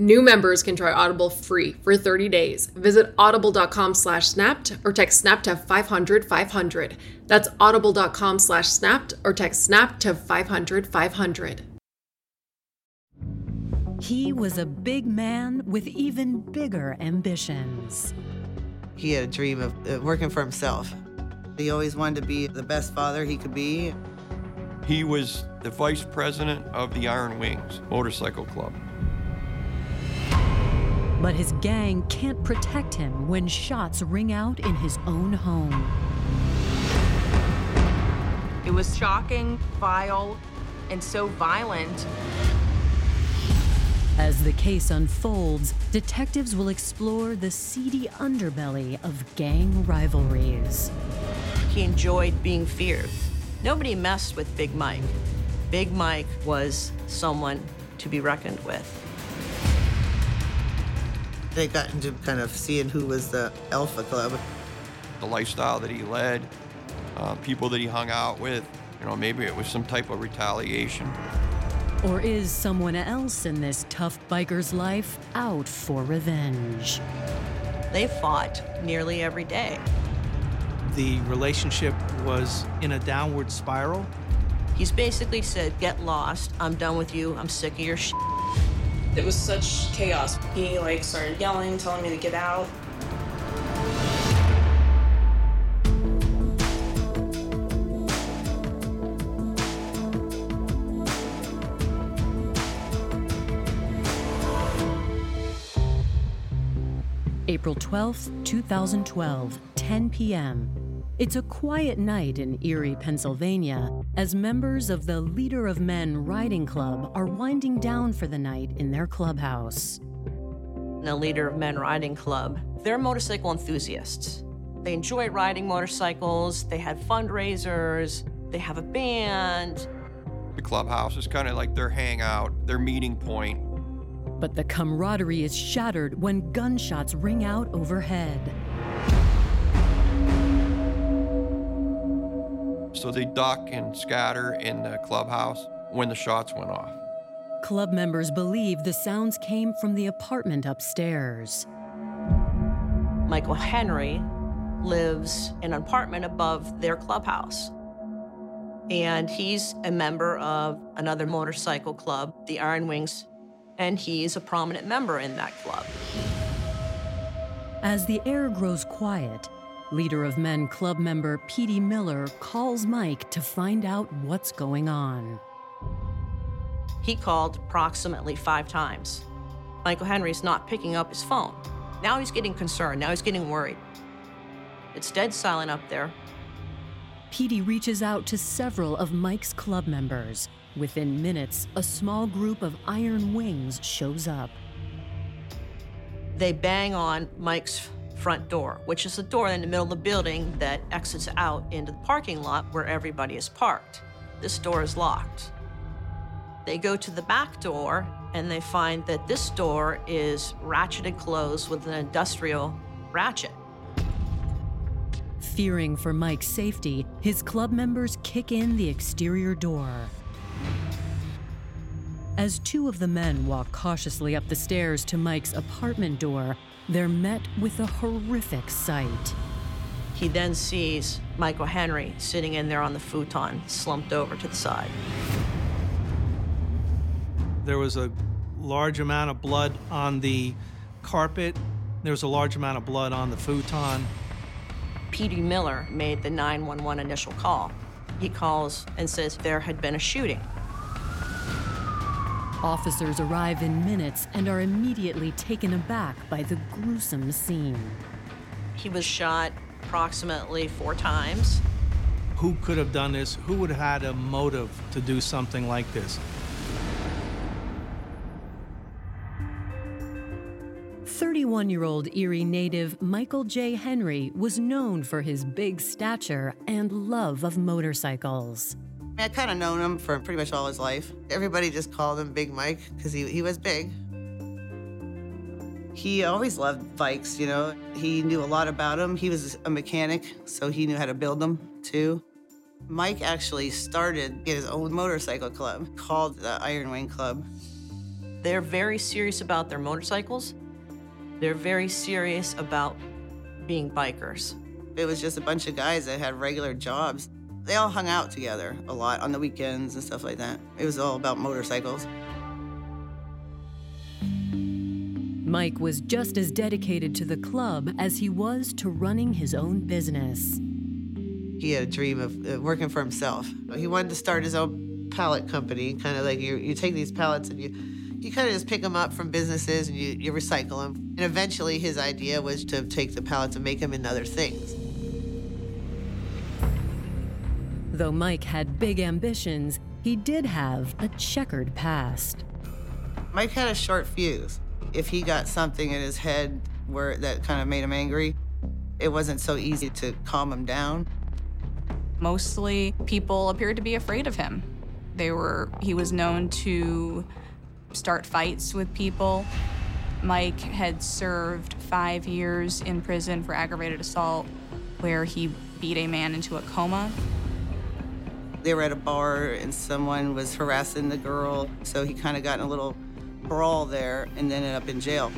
New members can try Audible free for 30 days. Visit audible.com slash snapped or text snap to 500 500. That's audible.com slash snapped or text snap to 500 500. He was a big man with even bigger ambitions. He had a dream of uh, working for himself. He always wanted to be the best father he could be. He was the vice president of the Iron Wings Motorcycle Club. But his gang can't protect him when shots ring out in his own home. It was shocking, vile, and so violent. As the case unfolds, detectives will explore the seedy underbelly of gang rivalries. He enjoyed being feared. Nobody messed with Big Mike. Big Mike was someone to be reckoned with. They got into kind of seeing who was the alpha club. The lifestyle that he led, uh, people that he hung out with, you know, maybe it was some type of retaliation. Or is someone else in this tough biker's life out for revenge? They fought nearly every day. The relationship was in a downward spiral. He's basically said, Get lost. I'm done with you. I'm sick of your shit. It was such chaos. He like started yelling, telling me to get out. April 12th, 2012, 10 p.m. It's a quiet night in Erie, Pennsylvania, as members of the Leader of Men Riding Club are winding down for the night in their clubhouse. The leader of Men Riding Club, they're motorcycle enthusiasts. They enjoy riding motorcycles, they had fundraisers, they have a band. The clubhouse is kind of like their hangout, their meeting point. But the camaraderie is shattered when gunshots ring out overhead. So they duck and scatter in the clubhouse when the shots went off. Club members believe the sounds came from the apartment upstairs. Michael Henry lives in an apartment above their clubhouse. And he's a member of another motorcycle club, the Iron Wings, and he's a prominent member in that club. As the air grows quiet, Leader of Men club member Petey Miller calls Mike to find out what's going on. He called approximately five times. Michael Henry's not picking up his phone. Now he's getting concerned. Now he's getting worried. It's dead silent up there. Petey reaches out to several of Mike's club members. Within minutes, a small group of Iron Wings shows up. They bang on Mike's front door, which is the door in the middle of the building that exits out into the parking lot where everybody is parked. this door is locked. They go to the back door and they find that this door is ratcheted closed with an industrial ratchet. Fearing for Mike's safety, his club members kick in the exterior door. As two of the men walk cautiously up the stairs to Mike's apartment door, they're met with a horrific sight. He then sees Michael Henry sitting in there on the futon, slumped over to the side. There was a large amount of blood on the carpet. There was a large amount of blood on the futon. Petey Miller made the 911 initial call. He calls and says there had been a shooting. Officers arrive in minutes and are immediately taken aback by the gruesome scene. He was shot approximately four times. Who could have done this? Who would have had a motive to do something like this? 31 year old Erie native Michael J. Henry was known for his big stature and love of motorcycles. I kind of known him for pretty much all his life. Everybody just called him Big Mike because he, he was big. He always loved bikes, you know. He knew a lot about them. He was a mechanic, so he knew how to build them too. Mike actually started his own motorcycle club called the Iron Wing Club. They're very serious about their motorcycles. They're very serious about being bikers. It was just a bunch of guys that had regular jobs. They all hung out together a lot on the weekends and stuff like that. It was all about motorcycles. Mike was just as dedicated to the club as he was to running his own business. He had a dream of uh, working for himself. He wanted to start his own pallet company, kind of like you, you take these pallets and you, you kind of just pick them up from businesses and you, you recycle them. And eventually his idea was to take the pallets and make them into other things. Though Mike had big ambitions, he did have a checkered past. Mike had a short fuse. If he got something in his head where that kind of made him angry, it wasn't so easy to calm him down. Mostly people appeared to be afraid of him. They were he was known to start fights with people. Mike had served 5 years in prison for aggravated assault where he beat a man into a coma. They were at a bar and someone was harassing the girl, so he kind of got in a little brawl there and ended up in jail.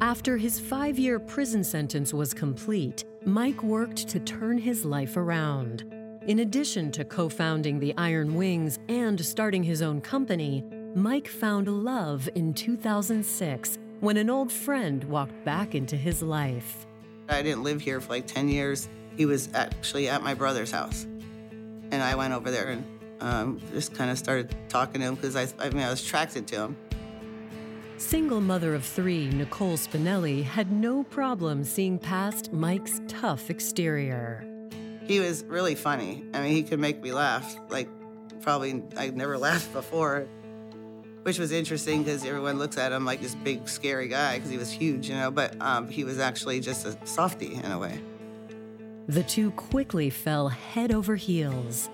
After his five year prison sentence was complete, Mike worked to turn his life around. In addition to co founding the Iron Wings and starting his own company, Mike found love in 2006 when an old friend walked back into his life. I didn't live here for like 10 years. He was actually at my brother's house. And I went over there and um, just kind of started talking to him because I, I mean, I was attracted to him. Single mother of three, Nicole Spinelli had no problem seeing past Mike's tough exterior. He was really funny. I mean, he could make me laugh. Like, probably I'd never laughed before, which was interesting because everyone looks at him like this big, scary guy because he was huge, you know, but um, he was actually just a softie in a way. The two quickly fell head over heels.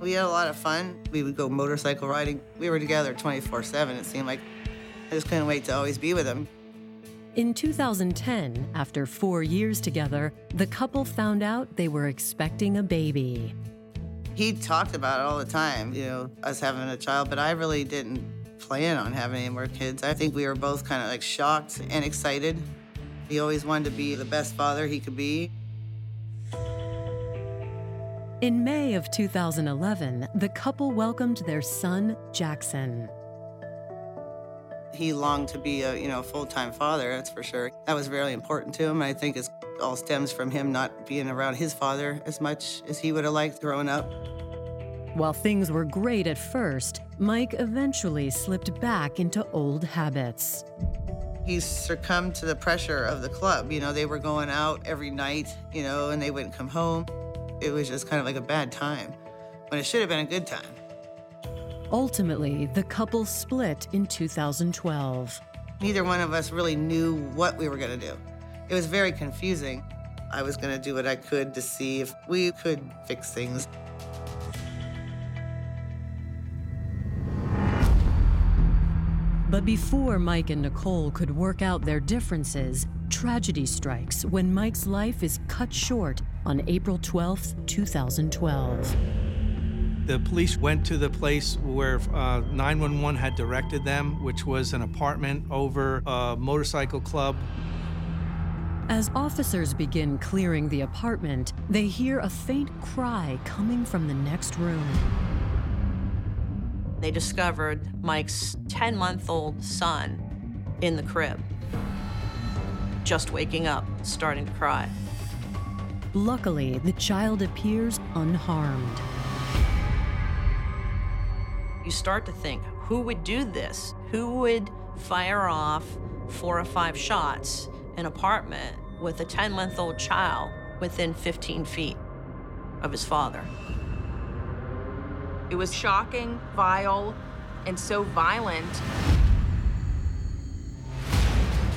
We had a lot of fun. We would go motorcycle riding. We were together 24 7. It seemed like I just couldn't wait to always be with him. In 2010, after four years together, the couple found out they were expecting a baby. He talked about it all the time, you know, us having a child, but I really didn't plan on having any more kids. I think we were both kind of like shocked and excited. He always wanted to be the best father he could be. In May of 2011, the couple welcomed their son, Jackson. He longed to be a, you know, full-time father, that's for sure. That was really important to him. I think it all stems from him not being around his father as much as he would have liked growing up. While things were great at first, Mike eventually slipped back into old habits. He succumbed to the pressure of the club. You know, they were going out every night, you know, and they wouldn't come home. It was just kind of like a bad time when it should have been a good time. Ultimately, the couple split in 2012. Neither one of us really knew what we were going to do. It was very confusing. I was going to do what I could to see if we could fix things. But before Mike and Nicole could work out their differences, tragedy strikes when Mike's life is cut short on April 12, 2012. The police went to the place where uh, 911 had directed them, which was an apartment over a motorcycle club. As officers begin clearing the apartment, they hear a faint cry coming from the next room. They discovered Mike's 10 month old son in the crib, just waking up, starting to cry. Luckily, the child appears unharmed. You start to think who would do this? Who would fire off four or five shots an apartment with a 10 month old child within 15 feet of his father? It was shocking, vile, and so violent.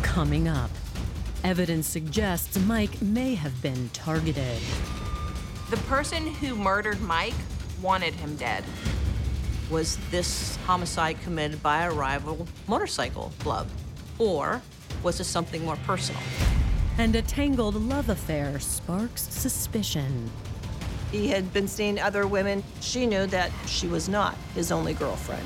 Coming up, evidence suggests Mike may have been targeted. The person who murdered Mike wanted him dead. Was this homicide committed by a rival motorcycle club? Or was it something more personal? And a tangled love affair sparks suspicion. He had been seeing other women. She knew that she was not his only girlfriend.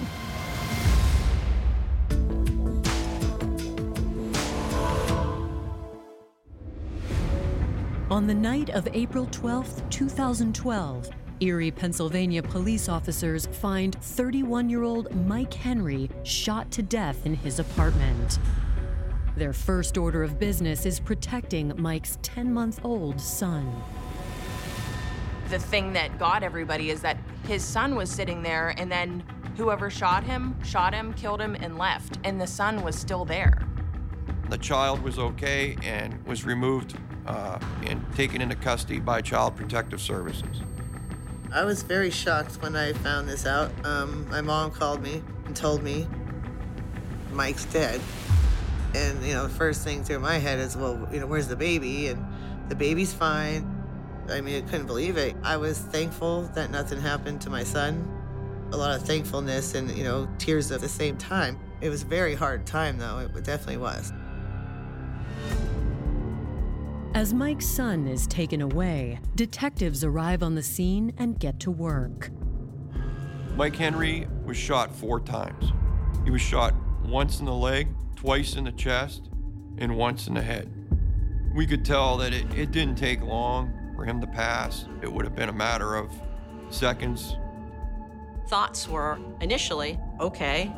On the night of April 12, 2012, Erie, Pennsylvania police officers find 31 year old Mike Henry shot to death in his apartment. Their first order of business is protecting Mike's 10 month old son. The thing that got everybody is that his son was sitting there, and then whoever shot him, shot him, killed him, and left. And the son was still there. The child was okay and was removed uh, and taken into custody by Child Protective Services. I was very shocked when I found this out. Um, my mom called me and told me Mike's dead. And, you know, the first thing through my head is, well, you know, where's the baby? And the baby's fine. I mean, I couldn't believe it. I was thankful that nothing happened to my son. A lot of thankfulness and, you know, tears at the same time. It was a very hard time, though. It definitely was. As Mike's son is taken away, detectives arrive on the scene and get to work. Mike Henry was shot four times. He was shot once in the leg, twice in the chest, and once in the head. We could tell that it, it didn't take long for him to pass. It would have been a matter of seconds. Thoughts were initially okay,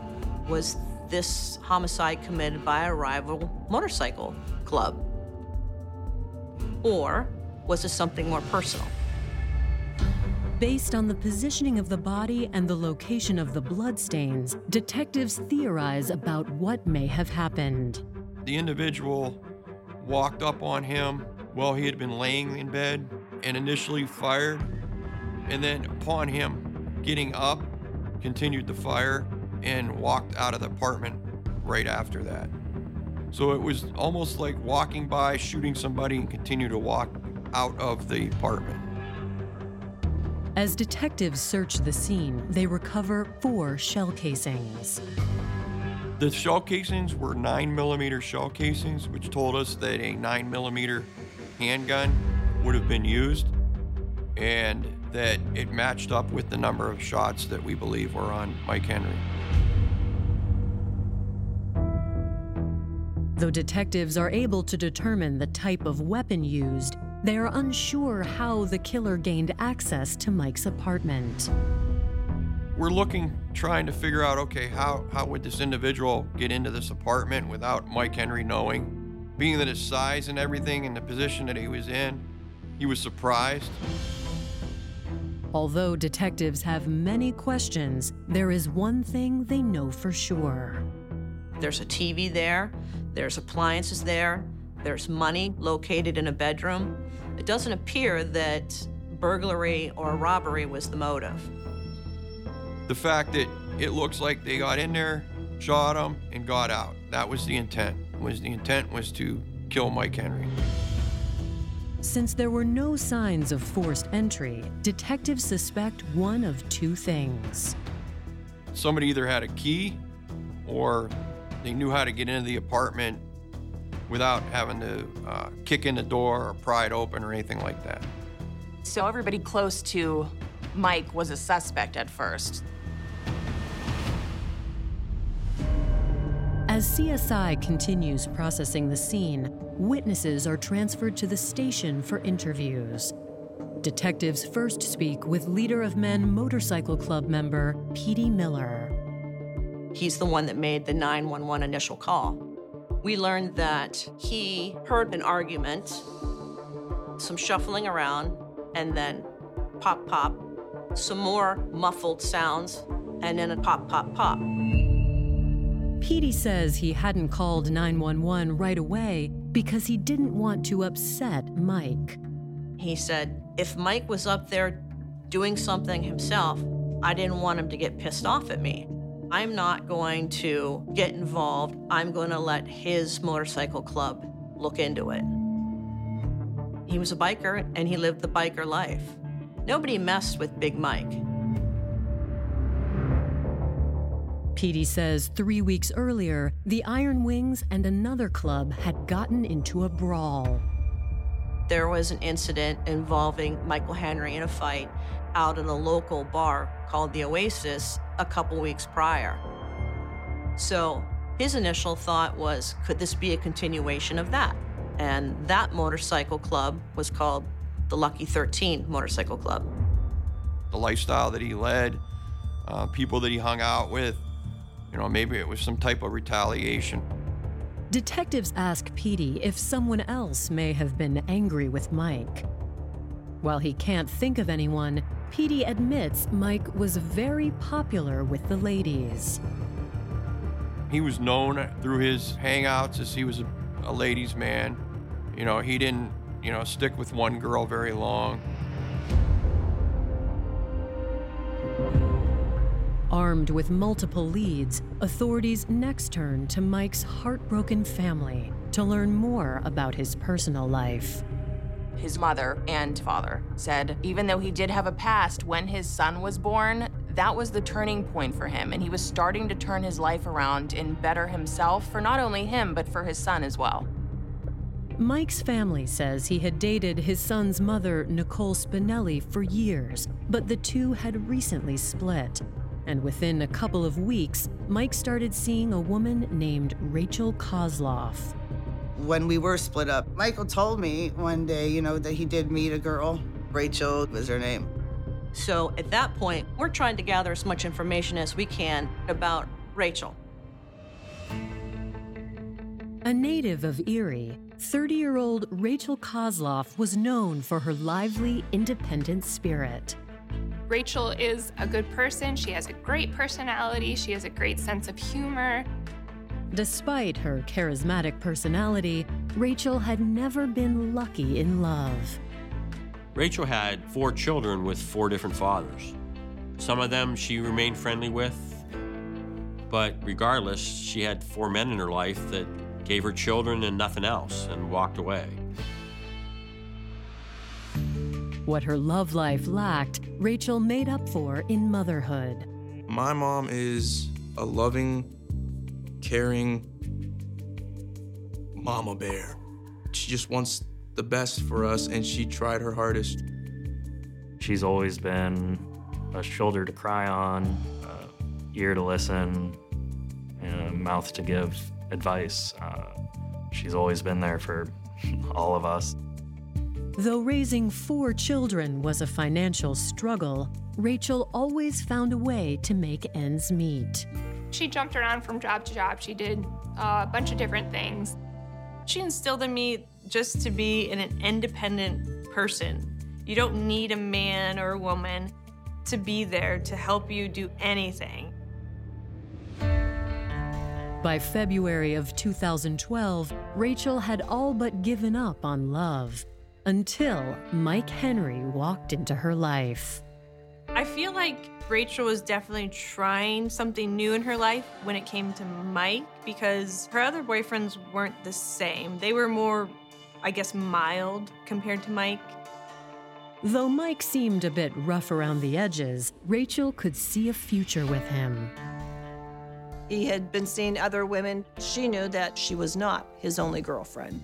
was this homicide committed by a rival motorcycle club? Or was it something more personal? Based on the positioning of the body and the location of the bloodstains, detectives theorize about what may have happened. The individual walked up on him while he had been laying in bed and initially fired, and then upon him getting up, continued the fire and walked out of the apartment right after that. So it was almost like walking by, shooting somebody, and continue to walk out of the apartment. As detectives search the scene, they recover four shell casings. The shell casings were 9 millimeter shell casings, which told us that a 9 millimeter handgun would have been used and that it matched up with the number of shots that we believe were on Mike Henry. Though detectives are able to determine the type of weapon used, they are unsure how the killer gained access to Mike's apartment. We're looking, trying to figure out okay, how, how would this individual get into this apartment without Mike Henry knowing? Being that his size and everything and the position that he was in, he was surprised. Although detectives have many questions, there is one thing they know for sure. There's a TV there, there's appliances there, there's money located in a bedroom. It doesn't appear that burglary or robbery was the motive. The fact that it looks like they got in there, shot him, and got out. That was the intent. Was the intent was to kill Mike Henry. Since there were no signs of forced entry, detectives suspect one of two things. Somebody either had a key or they knew how to get into the apartment without having to uh, kick in the door or pry it open or anything like that. So everybody close to Mike was a suspect at first. As CSI continues processing the scene, witnesses are transferred to the station for interviews. Detectives first speak with Leader of Men Motorcycle Club member Petey Miller. He's the one that made the 911 initial call. We learned that he heard an argument, some shuffling around, and then pop, pop, some more muffled sounds, and then a pop, pop, pop. Petey says he hadn't called 911 right away because he didn't want to upset Mike. He said, if Mike was up there doing something himself, I didn't want him to get pissed off at me. I'm not going to get involved. I'm going to let his motorcycle club look into it. He was a biker and he lived the biker life. Nobody messed with Big Mike. Petey says three weeks earlier, the Iron Wings and another club had gotten into a brawl. There was an incident involving Michael Henry in a fight out in a local bar called the Oasis a couple weeks prior. So his initial thought was could this be a continuation of that? And that motorcycle club was called the Lucky 13 Motorcycle Club. The lifestyle that he led, uh, people that he hung out with, you know, maybe it was some type of retaliation. Detectives ask Petey if someone else may have been angry with Mike. While he can't think of anyone, Petey admits Mike was very popular with the ladies. He was known through his hangouts as he was a, a ladies' man. You know, he didn't, you know, stick with one girl very long. Armed with multiple leads, authorities next turn to Mike's heartbroken family to learn more about his personal life. His mother and father said even though he did have a past when his son was born, that was the turning point for him, and he was starting to turn his life around and better himself for not only him, but for his son as well. Mike's family says he had dated his son's mother, Nicole Spinelli, for years, but the two had recently split. And within a couple of weeks, Mike started seeing a woman named Rachel Kozloff. When we were split up, Michael told me one day, you know, that he did meet a girl. Rachel was her name. So at that point, we're trying to gather as much information as we can about Rachel. A native of Erie, 30 year old Rachel Kozloff was known for her lively, independent spirit. Rachel is a good person. She has a great personality. She has a great sense of humor. Despite her charismatic personality, Rachel had never been lucky in love. Rachel had four children with four different fathers. Some of them she remained friendly with, but regardless, she had four men in her life that gave her children and nothing else and walked away. What her love life lacked, Rachel made up for in motherhood. My mom is a loving, caring mama bear. She just wants the best for us, and she tried her hardest. She's always been a shoulder to cry on, uh, ear to listen, and a mouth to give advice. Uh, she's always been there for all of us. Though raising four children was a financial struggle, Rachel always found a way to make ends meet. She jumped around from job to job. She did uh, a bunch of different things. She instilled in me just to be an independent person. You don't need a man or a woman to be there to help you do anything. By February of 2012, Rachel had all but given up on love until Mike Henry walked into her life. I feel like Rachel was definitely trying something new in her life when it came to Mike because her other boyfriends weren't the same. They were more I guess, mild compared to Mike. Though Mike seemed a bit rough around the edges, Rachel could see a future with him. He had been seeing other women. She knew that she was not his only girlfriend.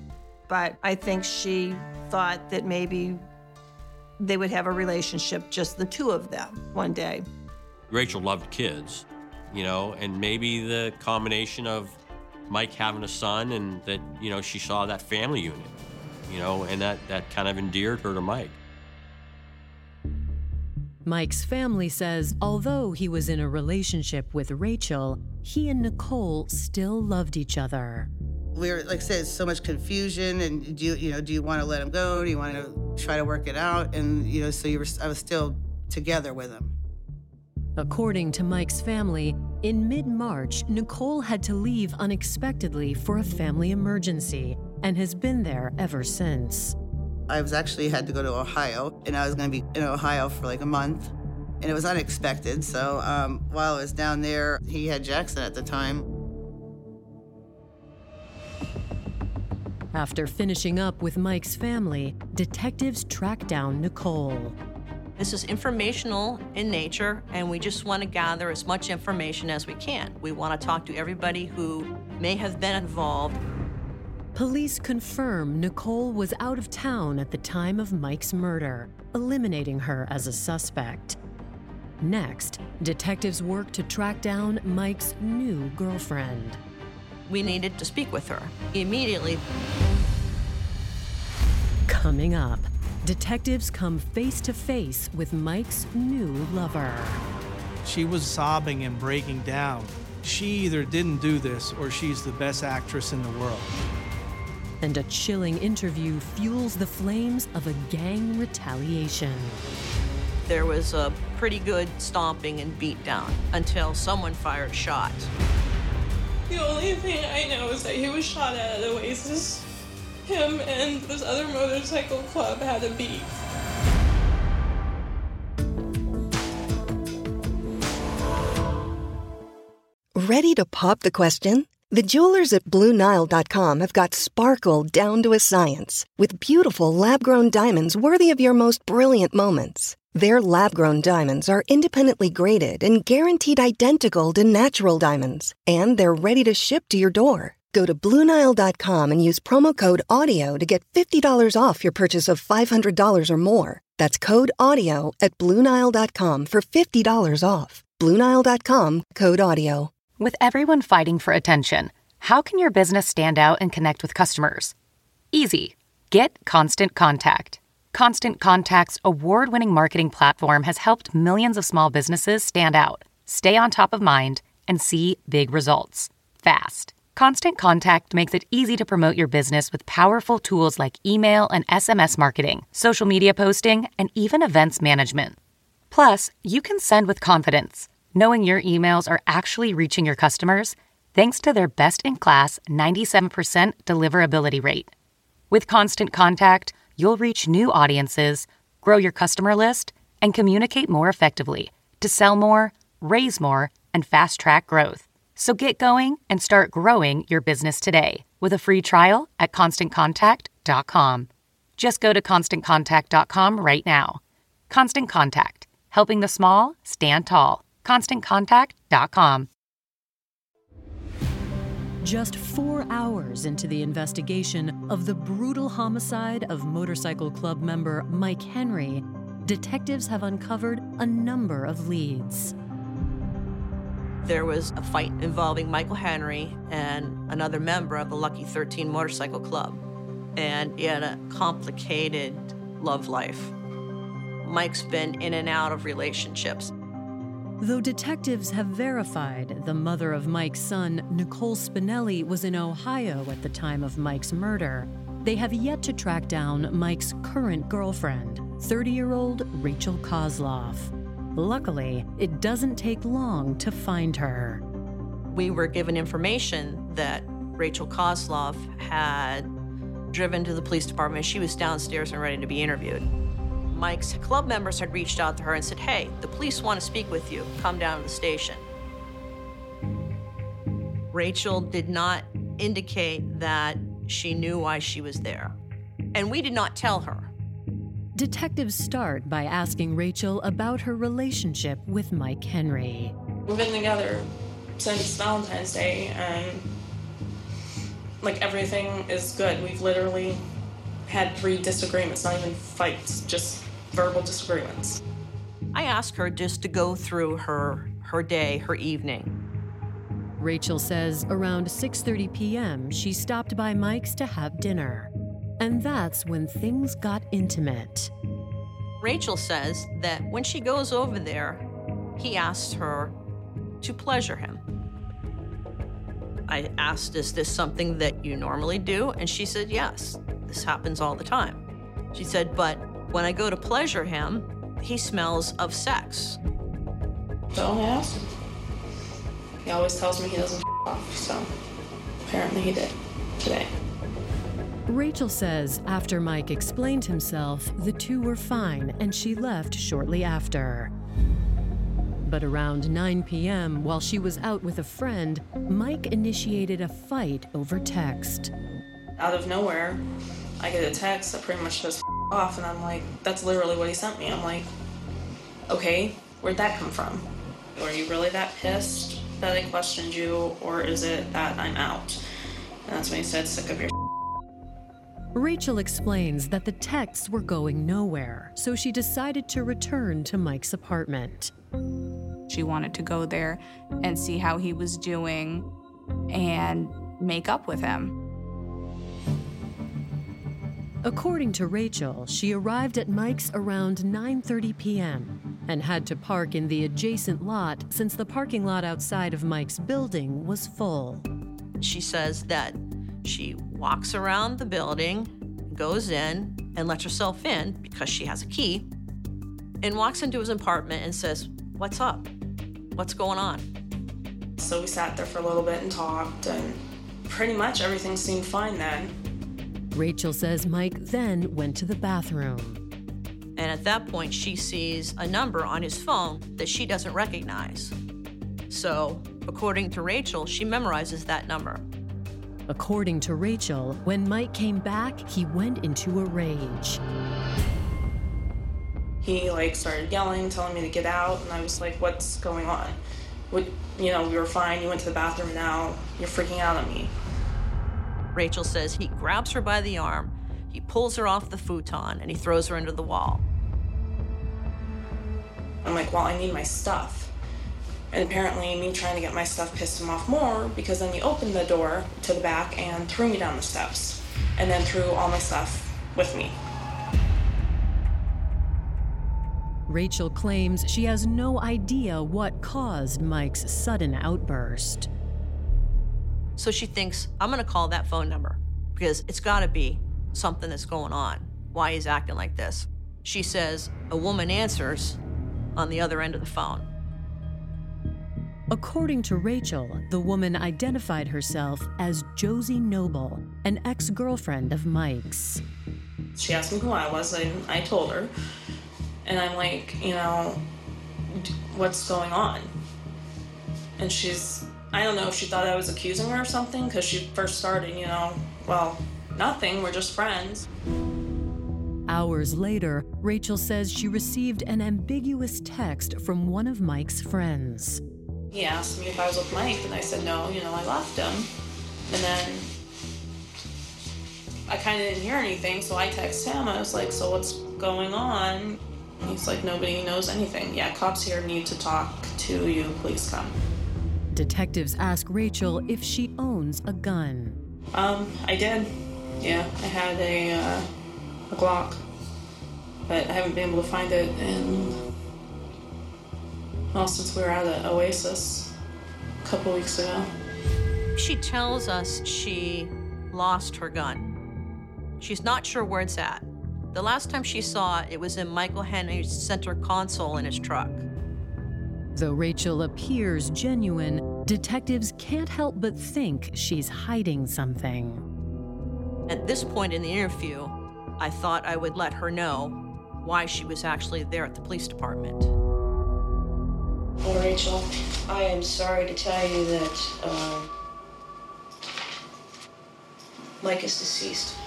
But I think she thought that maybe they would have a relationship, just the two of them, one day. Rachel loved kids, you know, and maybe the combination of Mike having a son and that, you know, she saw that family unit, you know, and that, that kind of endeared her to Mike. Mike's family says although he was in a relationship with Rachel, he and Nicole still loved each other. We were, like I said, so much confusion, and do you, you know, do you want to let him go? Do you want to try to work it out? And you know, so you were, I was still together with him. According to Mike's family, in mid March, Nicole had to leave unexpectedly for a family emergency and has been there ever since. I was actually had to go to Ohio, and I was going to be in Ohio for like a month, and it was unexpected. So um, while I was down there, he had Jackson at the time. After finishing up with Mike's family, detectives track down Nicole. This is informational in nature, and we just want to gather as much information as we can. We want to talk to everybody who may have been involved. Police confirm Nicole was out of town at the time of Mike's murder, eliminating her as a suspect. Next, detectives work to track down Mike's new girlfriend. We needed to speak with her immediately. Coming up, detectives come face to face with Mike's new lover. She was sobbing and breaking down. She either didn't do this or she's the best actress in the world. And a chilling interview fuels the flames of a gang retaliation. There was a pretty good stomping and beatdown until someone fired a shot. The only thing I know is that he was shot at at Oasis. Him and this other motorcycle club had a beef. Ready to pop the question? The jewelers at BlueNile.com have got sparkle down to a science with beautiful lab grown diamonds worthy of your most brilliant moments. Their lab grown diamonds are independently graded and guaranteed identical to natural diamonds, and they're ready to ship to your door. Go to BlueNile.com and use promo code AUDIO to get $50 off your purchase of $500 or more. That's code AUDIO at BlueNile.com for $50 off. BlueNile.com code AUDIO. With everyone fighting for attention, how can your business stand out and connect with customers? Easy. Get Constant Contact. Constant Contact's award winning marketing platform has helped millions of small businesses stand out, stay on top of mind, and see big results fast. Constant Contact makes it easy to promote your business with powerful tools like email and SMS marketing, social media posting, and even events management. Plus, you can send with confidence, knowing your emails are actually reaching your customers thanks to their best in class 97% deliverability rate. With Constant Contact, you'll reach new audiences, grow your customer list, and communicate more effectively to sell more, raise more, and fast track growth. So get going and start growing your business today with a free trial at constantcontact.com. Just go to constantcontact.com right now. Constant Contact, helping the small stand tall. ConstantContact.com. Just four hours into the investigation of the brutal homicide of motorcycle club member Mike Henry, detectives have uncovered a number of leads. There was a fight involving Michael Henry and another member of the Lucky 13 Motorcycle Club, and he had a complicated love life. Mike's been in and out of relationships. Though detectives have verified the mother of Mike's son, Nicole Spinelli, was in Ohio at the time of Mike's murder, they have yet to track down Mike's current girlfriend, 30 year old Rachel Kozloff. Luckily, it doesn't take long to find her. We were given information that Rachel Kozloff had driven to the police department. She was downstairs and ready to be interviewed. Mike's club members had reached out to her and said, Hey, the police want to speak with you. Come down to the station. Rachel did not indicate that she knew why she was there. And we did not tell her. Detectives start by asking Rachel about her relationship with Mike Henry. We've been together since Valentine's Day, and like everything is good. We've literally had three disagreements, not even fights, just verbal disagreements. I asked her just to go through her her day, her evening. Rachel says around 6:30 p.m. she stopped by Mike's to have dinner. And that's when things got intimate. Rachel says that when she goes over there, he asks her to pleasure him. I asked, Is this something that you normally do? And she said, Yes, this happens all the time. She said, But when I go to pleasure him, he smells of sex. Don't ask him. He always tells me he doesn't off, so apparently he did today. Rachel says after Mike explained himself, the two were fine and she left shortly after. But around 9 p.m., while she was out with a friend, Mike initiated a fight over text. Out of nowhere, I get a text that pretty much says off, and I'm like, that's literally what he sent me. I'm like, okay, where'd that come from? Are you really that pissed that I questioned you, or is it that I'm out? And that's when he said, sick of your Rachel explains that the texts were going nowhere, so she decided to return to Mike's apartment. She wanted to go there and see how he was doing and make up with him. According to Rachel, she arrived at Mike's around 9:30 p.m. and had to park in the adjacent lot since the parking lot outside of Mike's building was full. She says that she walks around the building, goes in, and lets herself in because she has a key, and walks into his apartment and says, What's up? What's going on? So we sat there for a little bit and talked, and pretty much everything seemed fine then. Rachel says Mike then went to the bathroom. And at that point, she sees a number on his phone that she doesn't recognize. So, according to Rachel, she memorizes that number. According to Rachel, when Mike came back, he went into a rage. He like started yelling, telling me to get out, and I was like, "What's going on? What, you know, we were fine. You went to the bathroom. Now you're freaking out on me." Rachel says he grabs her by the arm, he pulls her off the futon, and he throws her into the wall. I'm like, "Well, I need my stuff." And apparently, me trying to get my stuff pissed him off more because then he opened the door to the back and threw me down the steps, and then threw all my stuff with me. Rachel claims she has no idea what caused Mike's sudden outburst. So she thinks, I'm gonna call that phone number because it's gotta be something that's going on, why he's acting like this. She says, a woman answers on the other end of the phone. According to Rachel, the woman identified herself as Josie Noble, an ex girlfriend of Mike's. She asked me who I was, and I told her. And I'm like, you know, what's going on? And she's, I don't know if she thought I was accusing her or something, because she first started, you know, well, nothing, we're just friends. Hours later, Rachel says she received an ambiguous text from one of Mike's friends. He asked me if I was with Mike, and I said no, you know, I left him. And then I kind of didn't hear anything, so I texted him. I was like, so what's going on? He's like, nobody knows anything. Yeah, cops here need to talk to you. Please come. Detectives ask Rachel if she owns a gun. Um, I did. Yeah, I had a, uh, a Glock, but I haven't been able to find it in, well, since we were at the Oasis a couple weeks ago. She tells us she lost her gun. She's not sure where it's at. The last time she saw it, it was in Michael Henry's center console in his truck. Though Rachel appears genuine, Detectives can't help but think she's hiding something. At this point in the interview, I thought I would let her know why she was actually there at the police department. Well, Rachel, I am sorry to tell you that uh, Mike is deceased.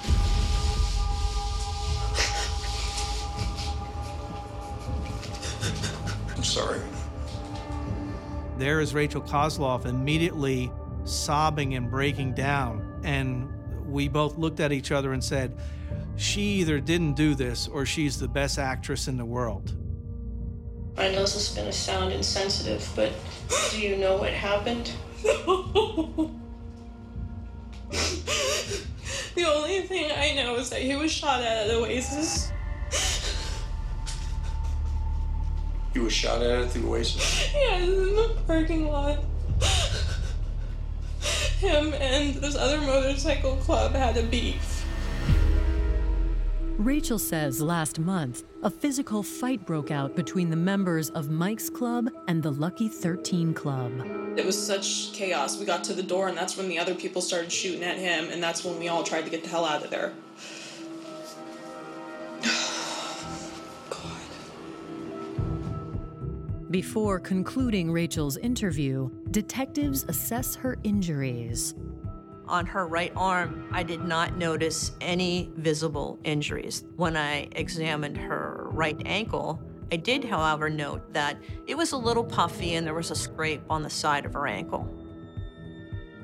I'm sorry. There is Rachel Kozloff immediately sobbing and breaking down. And we both looked at each other and said, She either didn't do this or she's the best actress in the world. I know this is gonna sound insensitive, but do you know what happened? The only thing I know is that he was shot at at Oasis. He was shot at at the Oasis. Yeah, in the parking lot. Him and this other motorcycle club had a beef. Rachel says last month, a physical fight broke out between the members of Mike's Club and the Lucky 13 Club. It was such chaos. We got to the door, and that's when the other people started shooting at him, and that's when we all tried to get the hell out of there. Before concluding Rachel's interview, detectives assess her injuries. On her right arm, I did not notice any visible injuries. When I examined her right ankle, I did, however, note that it was a little puffy and there was a scrape on the side of her ankle.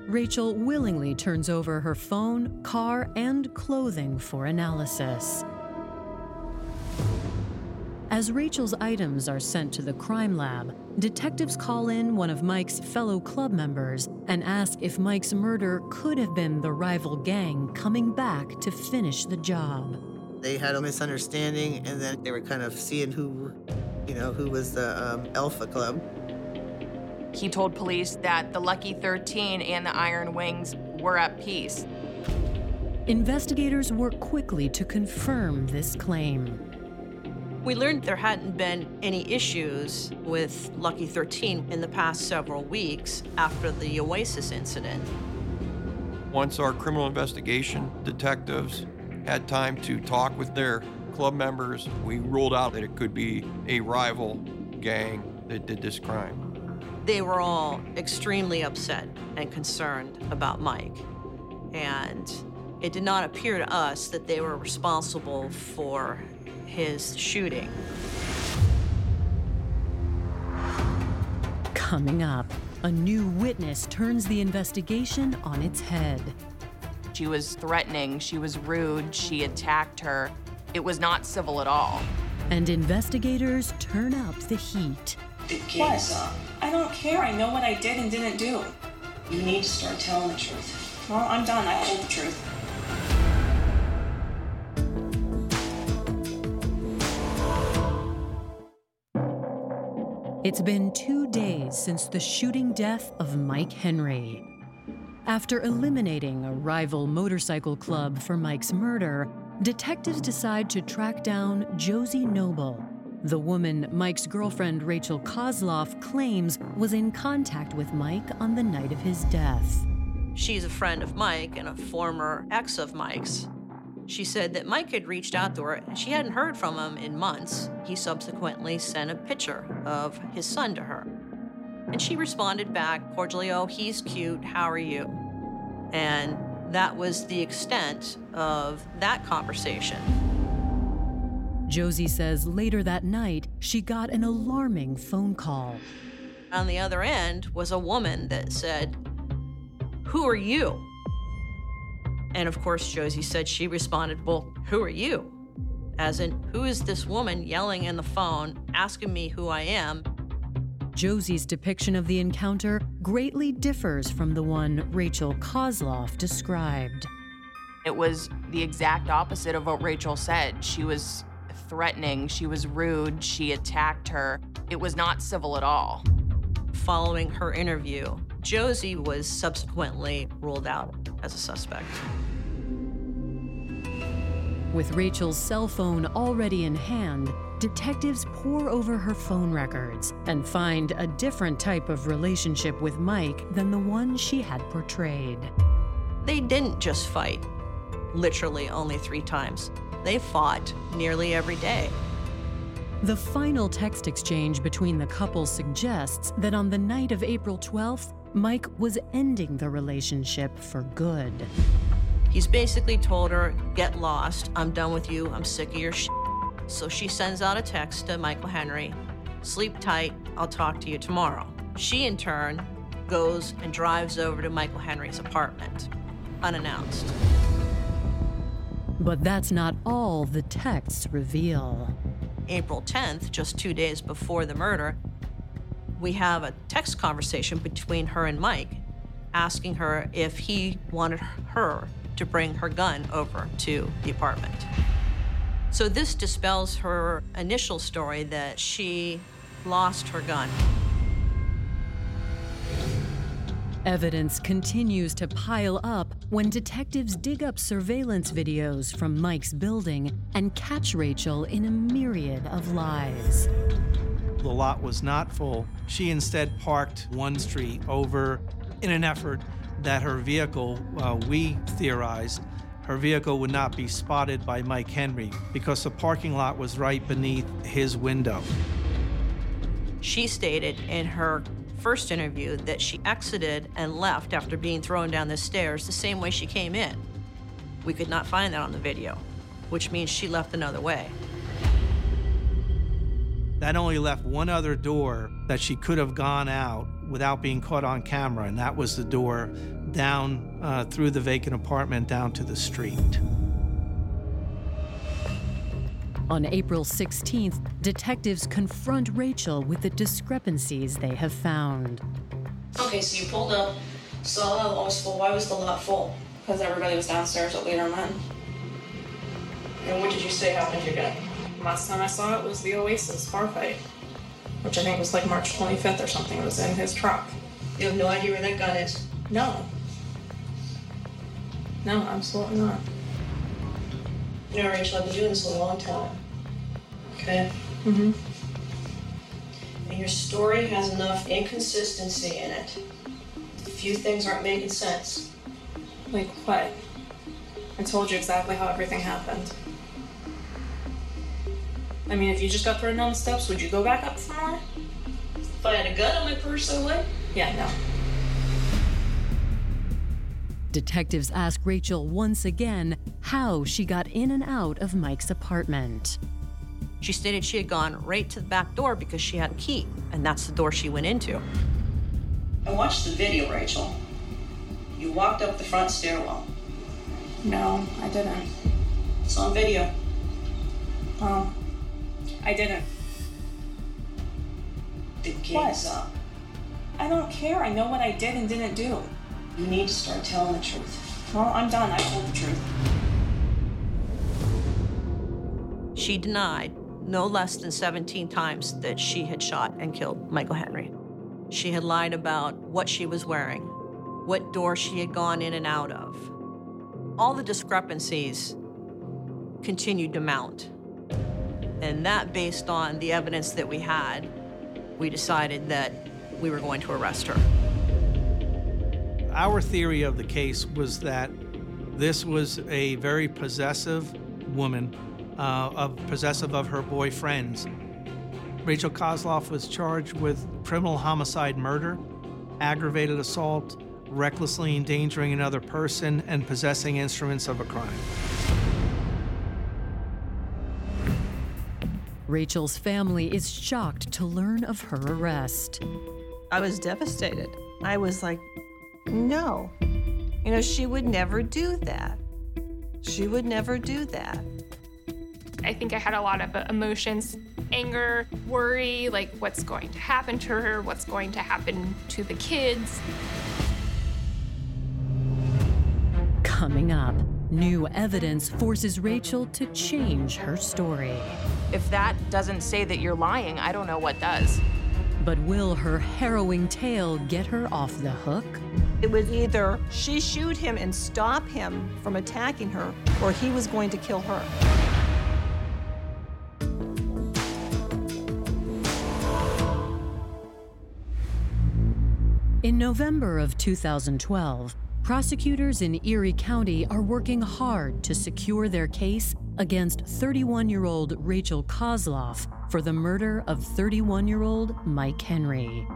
Rachel willingly turns over her phone, car, and clothing for analysis. As Rachel's items are sent to the crime lab, detectives call in one of Mike's fellow club members and ask if Mike's murder could have been the rival gang coming back to finish the job. They had a misunderstanding, and then they were kind of seeing who, you know, who was the um, Alpha Club. He told police that the Lucky 13 and the Iron Wings were at peace. Investigators work quickly to confirm this claim. We learned there hadn't been any issues with Lucky 13 in the past several weeks after the Oasis incident. Once our criminal investigation detectives had time to talk with their club members, we ruled out that it could be a rival gang that did this crime. They were all extremely upset and concerned about Mike. And it did not appear to us that they were responsible for his shooting. Coming up, a new witness turns the investigation on its head. She was threatening, she was rude, she attacked her. It was not civil at all. And investigators turn up the heat. What? I don't care. I know what I did and didn't do. You need to start telling the truth. Well, I'm done. I told the truth. It's been two days since the shooting death of Mike Henry. After eliminating a rival motorcycle club for Mike's murder, detectives decide to track down Josie Noble, the woman Mike's girlfriend Rachel Kozloff claims was in contact with Mike on the night of his death. She's a friend of Mike and a former ex of Mike's. She said that Mike had reached out to her and she hadn't heard from him in months. He subsequently sent a picture of his son to her. And she responded back cordially, Oh, he's cute. How are you? And that was the extent of that conversation. Josie says later that night, she got an alarming phone call. On the other end was a woman that said, Who are you? And of course, Josie said she responded, Well, who are you? As in, who is this woman yelling in the phone, asking me who I am? Josie's depiction of the encounter greatly differs from the one Rachel Kozloff described. It was the exact opposite of what Rachel said. She was threatening, she was rude, she attacked her. It was not civil at all. Following her interview, Josie was subsequently ruled out as a suspect. With Rachel's cell phone already in hand, detectives pore over her phone records and find a different type of relationship with Mike than the one she had portrayed. They didn't just fight, literally only three times. They fought nearly every day. The final text exchange between the couple suggests that on the night of April 12th, Mike was ending the relationship for good. He's basically told her, Get lost. I'm done with you. I'm sick of your shit. So she sends out a text to Michael Henry Sleep tight. I'll talk to you tomorrow. She, in turn, goes and drives over to Michael Henry's apartment, unannounced. But that's not all the texts reveal. April 10th, just two days before the murder, we have a text conversation between her and Mike, asking her if he wanted her to bring her gun over to the apartment. So this dispels her initial story that she lost her gun. Evidence continues to pile up when detectives dig up surveillance videos from Mike's building and catch Rachel in a myriad of lies. The lot was not full. She instead parked one street over in an effort that her vehicle, uh, we theorized, her vehicle would not be spotted by Mike Henry because the parking lot was right beneath his window. She stated in her first interview that she exited and left after being thrown down the stairs the same way she came in. We could not find that on the video, which means she left another way. That only left one other door that she could have gone out without being caught on camera, and that was the door down uh, through the vacant apartment down to the street. On April 16th, detectives confront Rachel with the discrepancies they have found. Okay, so you pulled up, saw the lot was full. Why was the lot full? Because everybody was downstairs at Leader Men. And what did you say happened to your gun? Last time I saw it was the Oasis bar fight, which I think was like March 25th or something. It was in his truck. You have no idea where that gun is? No. No, absolutely not. You know, Rachel, I've been doing this a long time. Okay? Mm-hmm. And your story has enough inconsistency in it. A few things aren't making sense. Like what? I told you exactly how everything happened. I mean, if you just got thrown down the steps, would you go back up for more? If I had a gun on my purse, I would. Yeah, no. Detectives ask Rachel once again how she got in and out of Mike's apartment. She stated she had gone right to the back door because she had a key, and that's the door she went into. I watched the video, Rachel. You walked up the front stairwell. No, I didn't. It's on video. Um, I didn't. The game's What? up. I don't care. I know what I did and didn't do. You need to start telling the truth. Well, I'm done. I told the truth. She denied no less than 17 times that she had shot and killed Michael Henry. She had lied about what she was wearing, what door she had gone in and out of. All the discrepancies continued to mount. And that, based on the evidence that we had, we decided that we were going to arrest her. Our theory of the case was that this was a very possessive woman, uh, of possessive of her boyfriends. Rachel Kozloff was charged with criminal homicide murder, aggravated assault, recklessly endangering another person, and possessing instruments of a crime. Rachel's family is shocked to learn of her arrest. I was devastated. I was like, no. You know, she would never do that. She would never do that. I think I had a lot of uh, emotions anger, worry, like what's going to happen to her, what's going to happen to the kids. Coming up, new evidence forces Rachel to change her story. If that doesn't say that you're lying, I don't know what does. But will her harrowing tale get her off the hook? It was either she shoot him and stop him from attacking her, or he was going to kill her. In November of 2012, prosecutors in Erie County are working hard to secure their case against 31 year old Rachel Kozloff for the murder of 31 year old Mike Henry.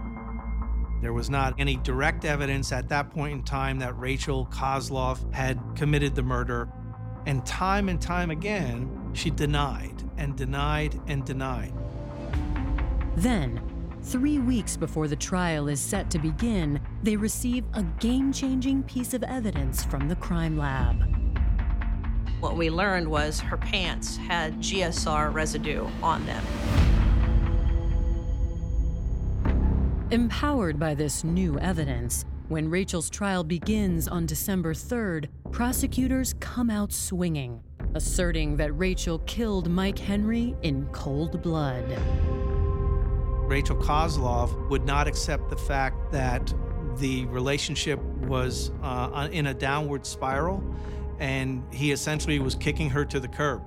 There was not any direct evidence at that point in time that Rachel Kozloff had committed the murder. And time and time again, she denied and denied and denied. Then, three weeks before the trial is set to begin, they receive a game changing piece of evidence from the crime lab. What we learned was her pants had GSR residue on them. Empowered by this new evidence, when Rachel's trial begins on December 3rd, prosecutors come out swinging, asserting that Rachel killed Mike Henry in cold blood. Rachel Kozloff would not accept the fact that the relationship was uh, in a downward spiral, and he essentially was kicking her to the curb.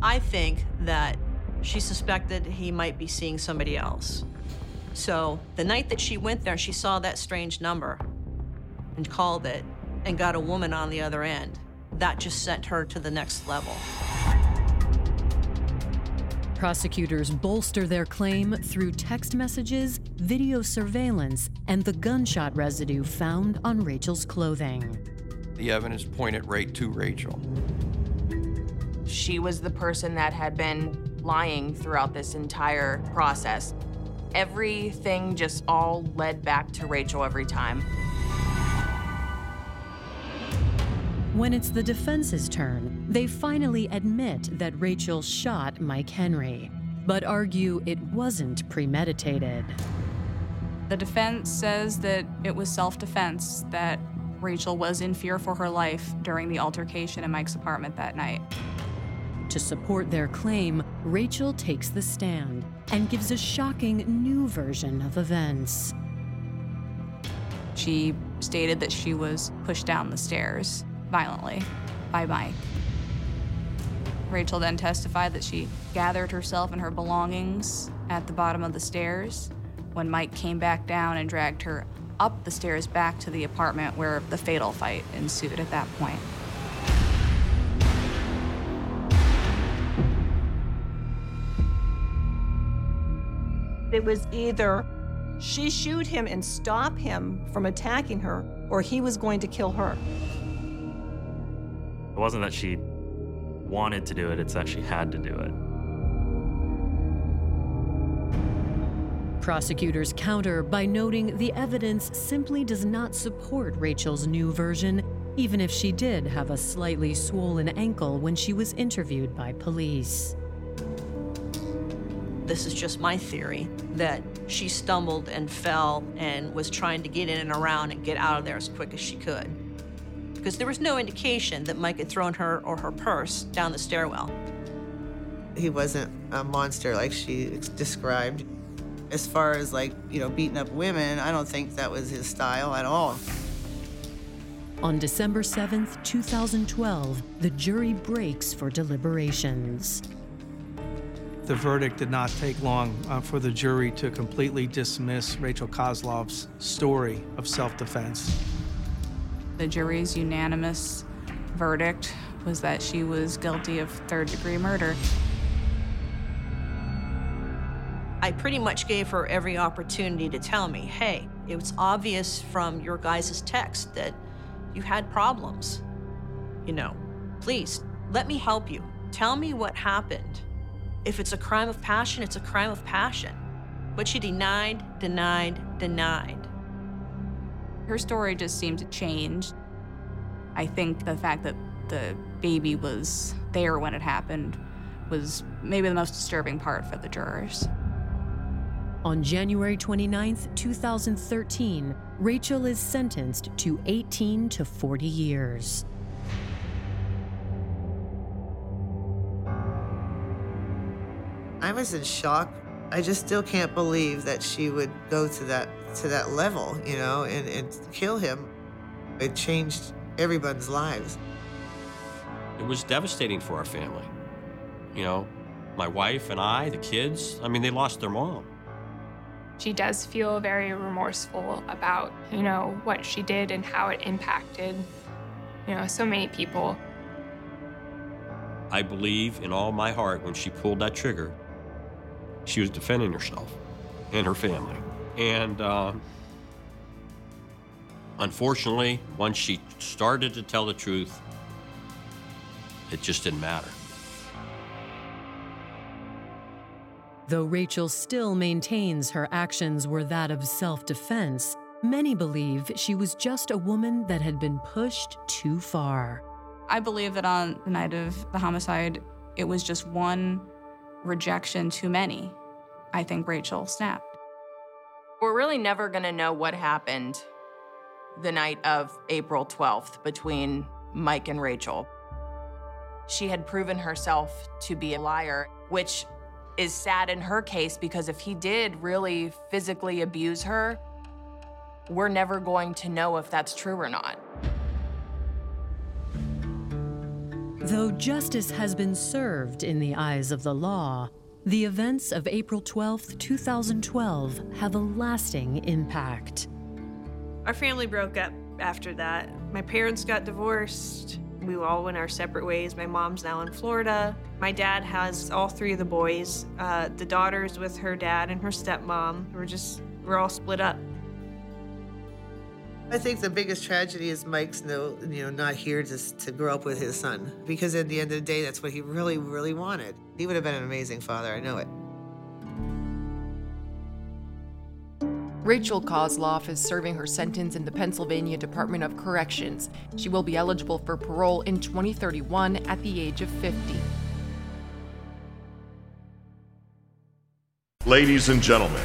I think that she suspected he might be seeing somebody else. So the night that she went there, she saw that strange number and called it and got a woman on the other end. That just sent her to the next level. Prosecutors bolster their claim through text messages, video surveillance, and the gunshot residue found on Rachel's clothing. The evidence pointed right to Rachel. She was the person that had been lying throughout this entire process. Everything just all led back to Rachel every time. When it's the defense's turn, they finally admit that Rachel shot Mike Henry, but argue it wasn't premeditated. The defense says that it was self defense, that Rachel was in fear for her life during the altercation in Mike's apartment that night. To support their claim, Rachel takes the stand and gives a shocking new version of events. She stated that she was pushed down the stairs violently by Mike. Rachel then testified that she gathered herself and her belongings at the bottom of the stairs when Mike came back down and dragged her up the stairs back to the apartment where the fatal fight ensued at that point. It was either she shoot him and stop him from attacking her, or he was going to kill her. It wasn't that she wanted to do it, it's that she had to do it. Prosecutors counter by noting the evidence simply does not support Rachel's new version, even if she did have a slightly swollen ankle when she was interviewed by police. This is just my theory that she stumbled and fell and was trying to get in and around and get out of there as quick as she could. Because there was no indication that Mike had thrown her or her purse down the stairwell. He wasn't a monster like she described. As far as like, you know, beating up women, I don't think that was his style at all. On December 7th, 2012, the jury breaks for deliberations. The verdict did not take long uh, for the jury to completely dismiss Rachel Kozloff's story of self defense. The jury's unanimous verdict was that she was guilty of third degree murder. I pretty much gave her every opportunity to tell me, hey, it was obvious from your guys' text that you had problems. You know, please let me help you. Tell me what happened. If it's a crime of passion, it's a crime of passion. But she denied, denied, denied. Her story just seemed to change. I think the fact that the baby was there when it happened was maybe the most disturbing part for the jurors. On January 29, 2013, Rachel is sentenced to 18 to 40 years. I was in shock. I just still can't believe that she would go to that to that level, you know, and, and kill him. It changed everyone's lives. It was devastating for our family. You know, my wife and I, the kids, I mean, they lost their mom. She does feel very remorseful about, you know, what she did and how it impacted, you know, so many people. I believe in all my heart when she pulled that trigger, she was defending herself and her family. And uh, unfortunately, once she started to tell the truth, it just didn't matter. Though Rachel still maintains her actions were that of self defense, many believe she was just a woman that had been pushed too far. I believe that on the night of the homicide, it was just one rejection too many. I think Rachel snapped. We're really never going to know what happened the night of April 12th between Mike and Rachel. She had proven herself to be a liar, which is sad in her case because if he did really physically abuse her, we're never going to know if that's true or not. Though justice has been served in the eyes of the law, the events of April 12, 2012 have a lasting impact. Our family broke up after that. My parents got divorced. We all went our separate ways. My mom's now in Florida. My dad has all three of the boys. Uh, the daughter's with her dad and her stepmom. We're just, we're all split up. I think the biggest tragedy is Mike's no, you know, not here to, to grow up with his son. Because at the end of the day, that's what he really, really wanted. He would have been an amazing father, I know it. Rachel Kozloff is serving her sentence in the Pennsylvania Department of Corrections. She will be eligible for parole in 2031 at the age of 50. Ladies and gentlemen,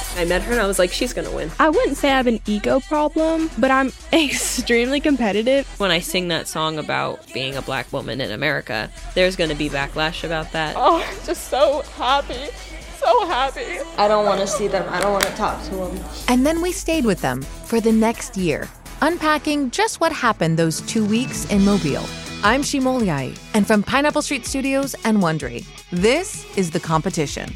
I met her and I was like, she's gonna win. I wouldn't say I have an ego problem, but I'm extremely competitive. When I sing that song about being a black woman in America, there's gonna be backlash about that. Oh, just so happy. So happy. I don't wanna see them, I don't wanna talk to them. And then we stayed with them for the next year, unpacking just what happened those two weeks in Mobile. I'm Shimoliai, and from Pineapple Street Studios and Wondery, this is The Competition.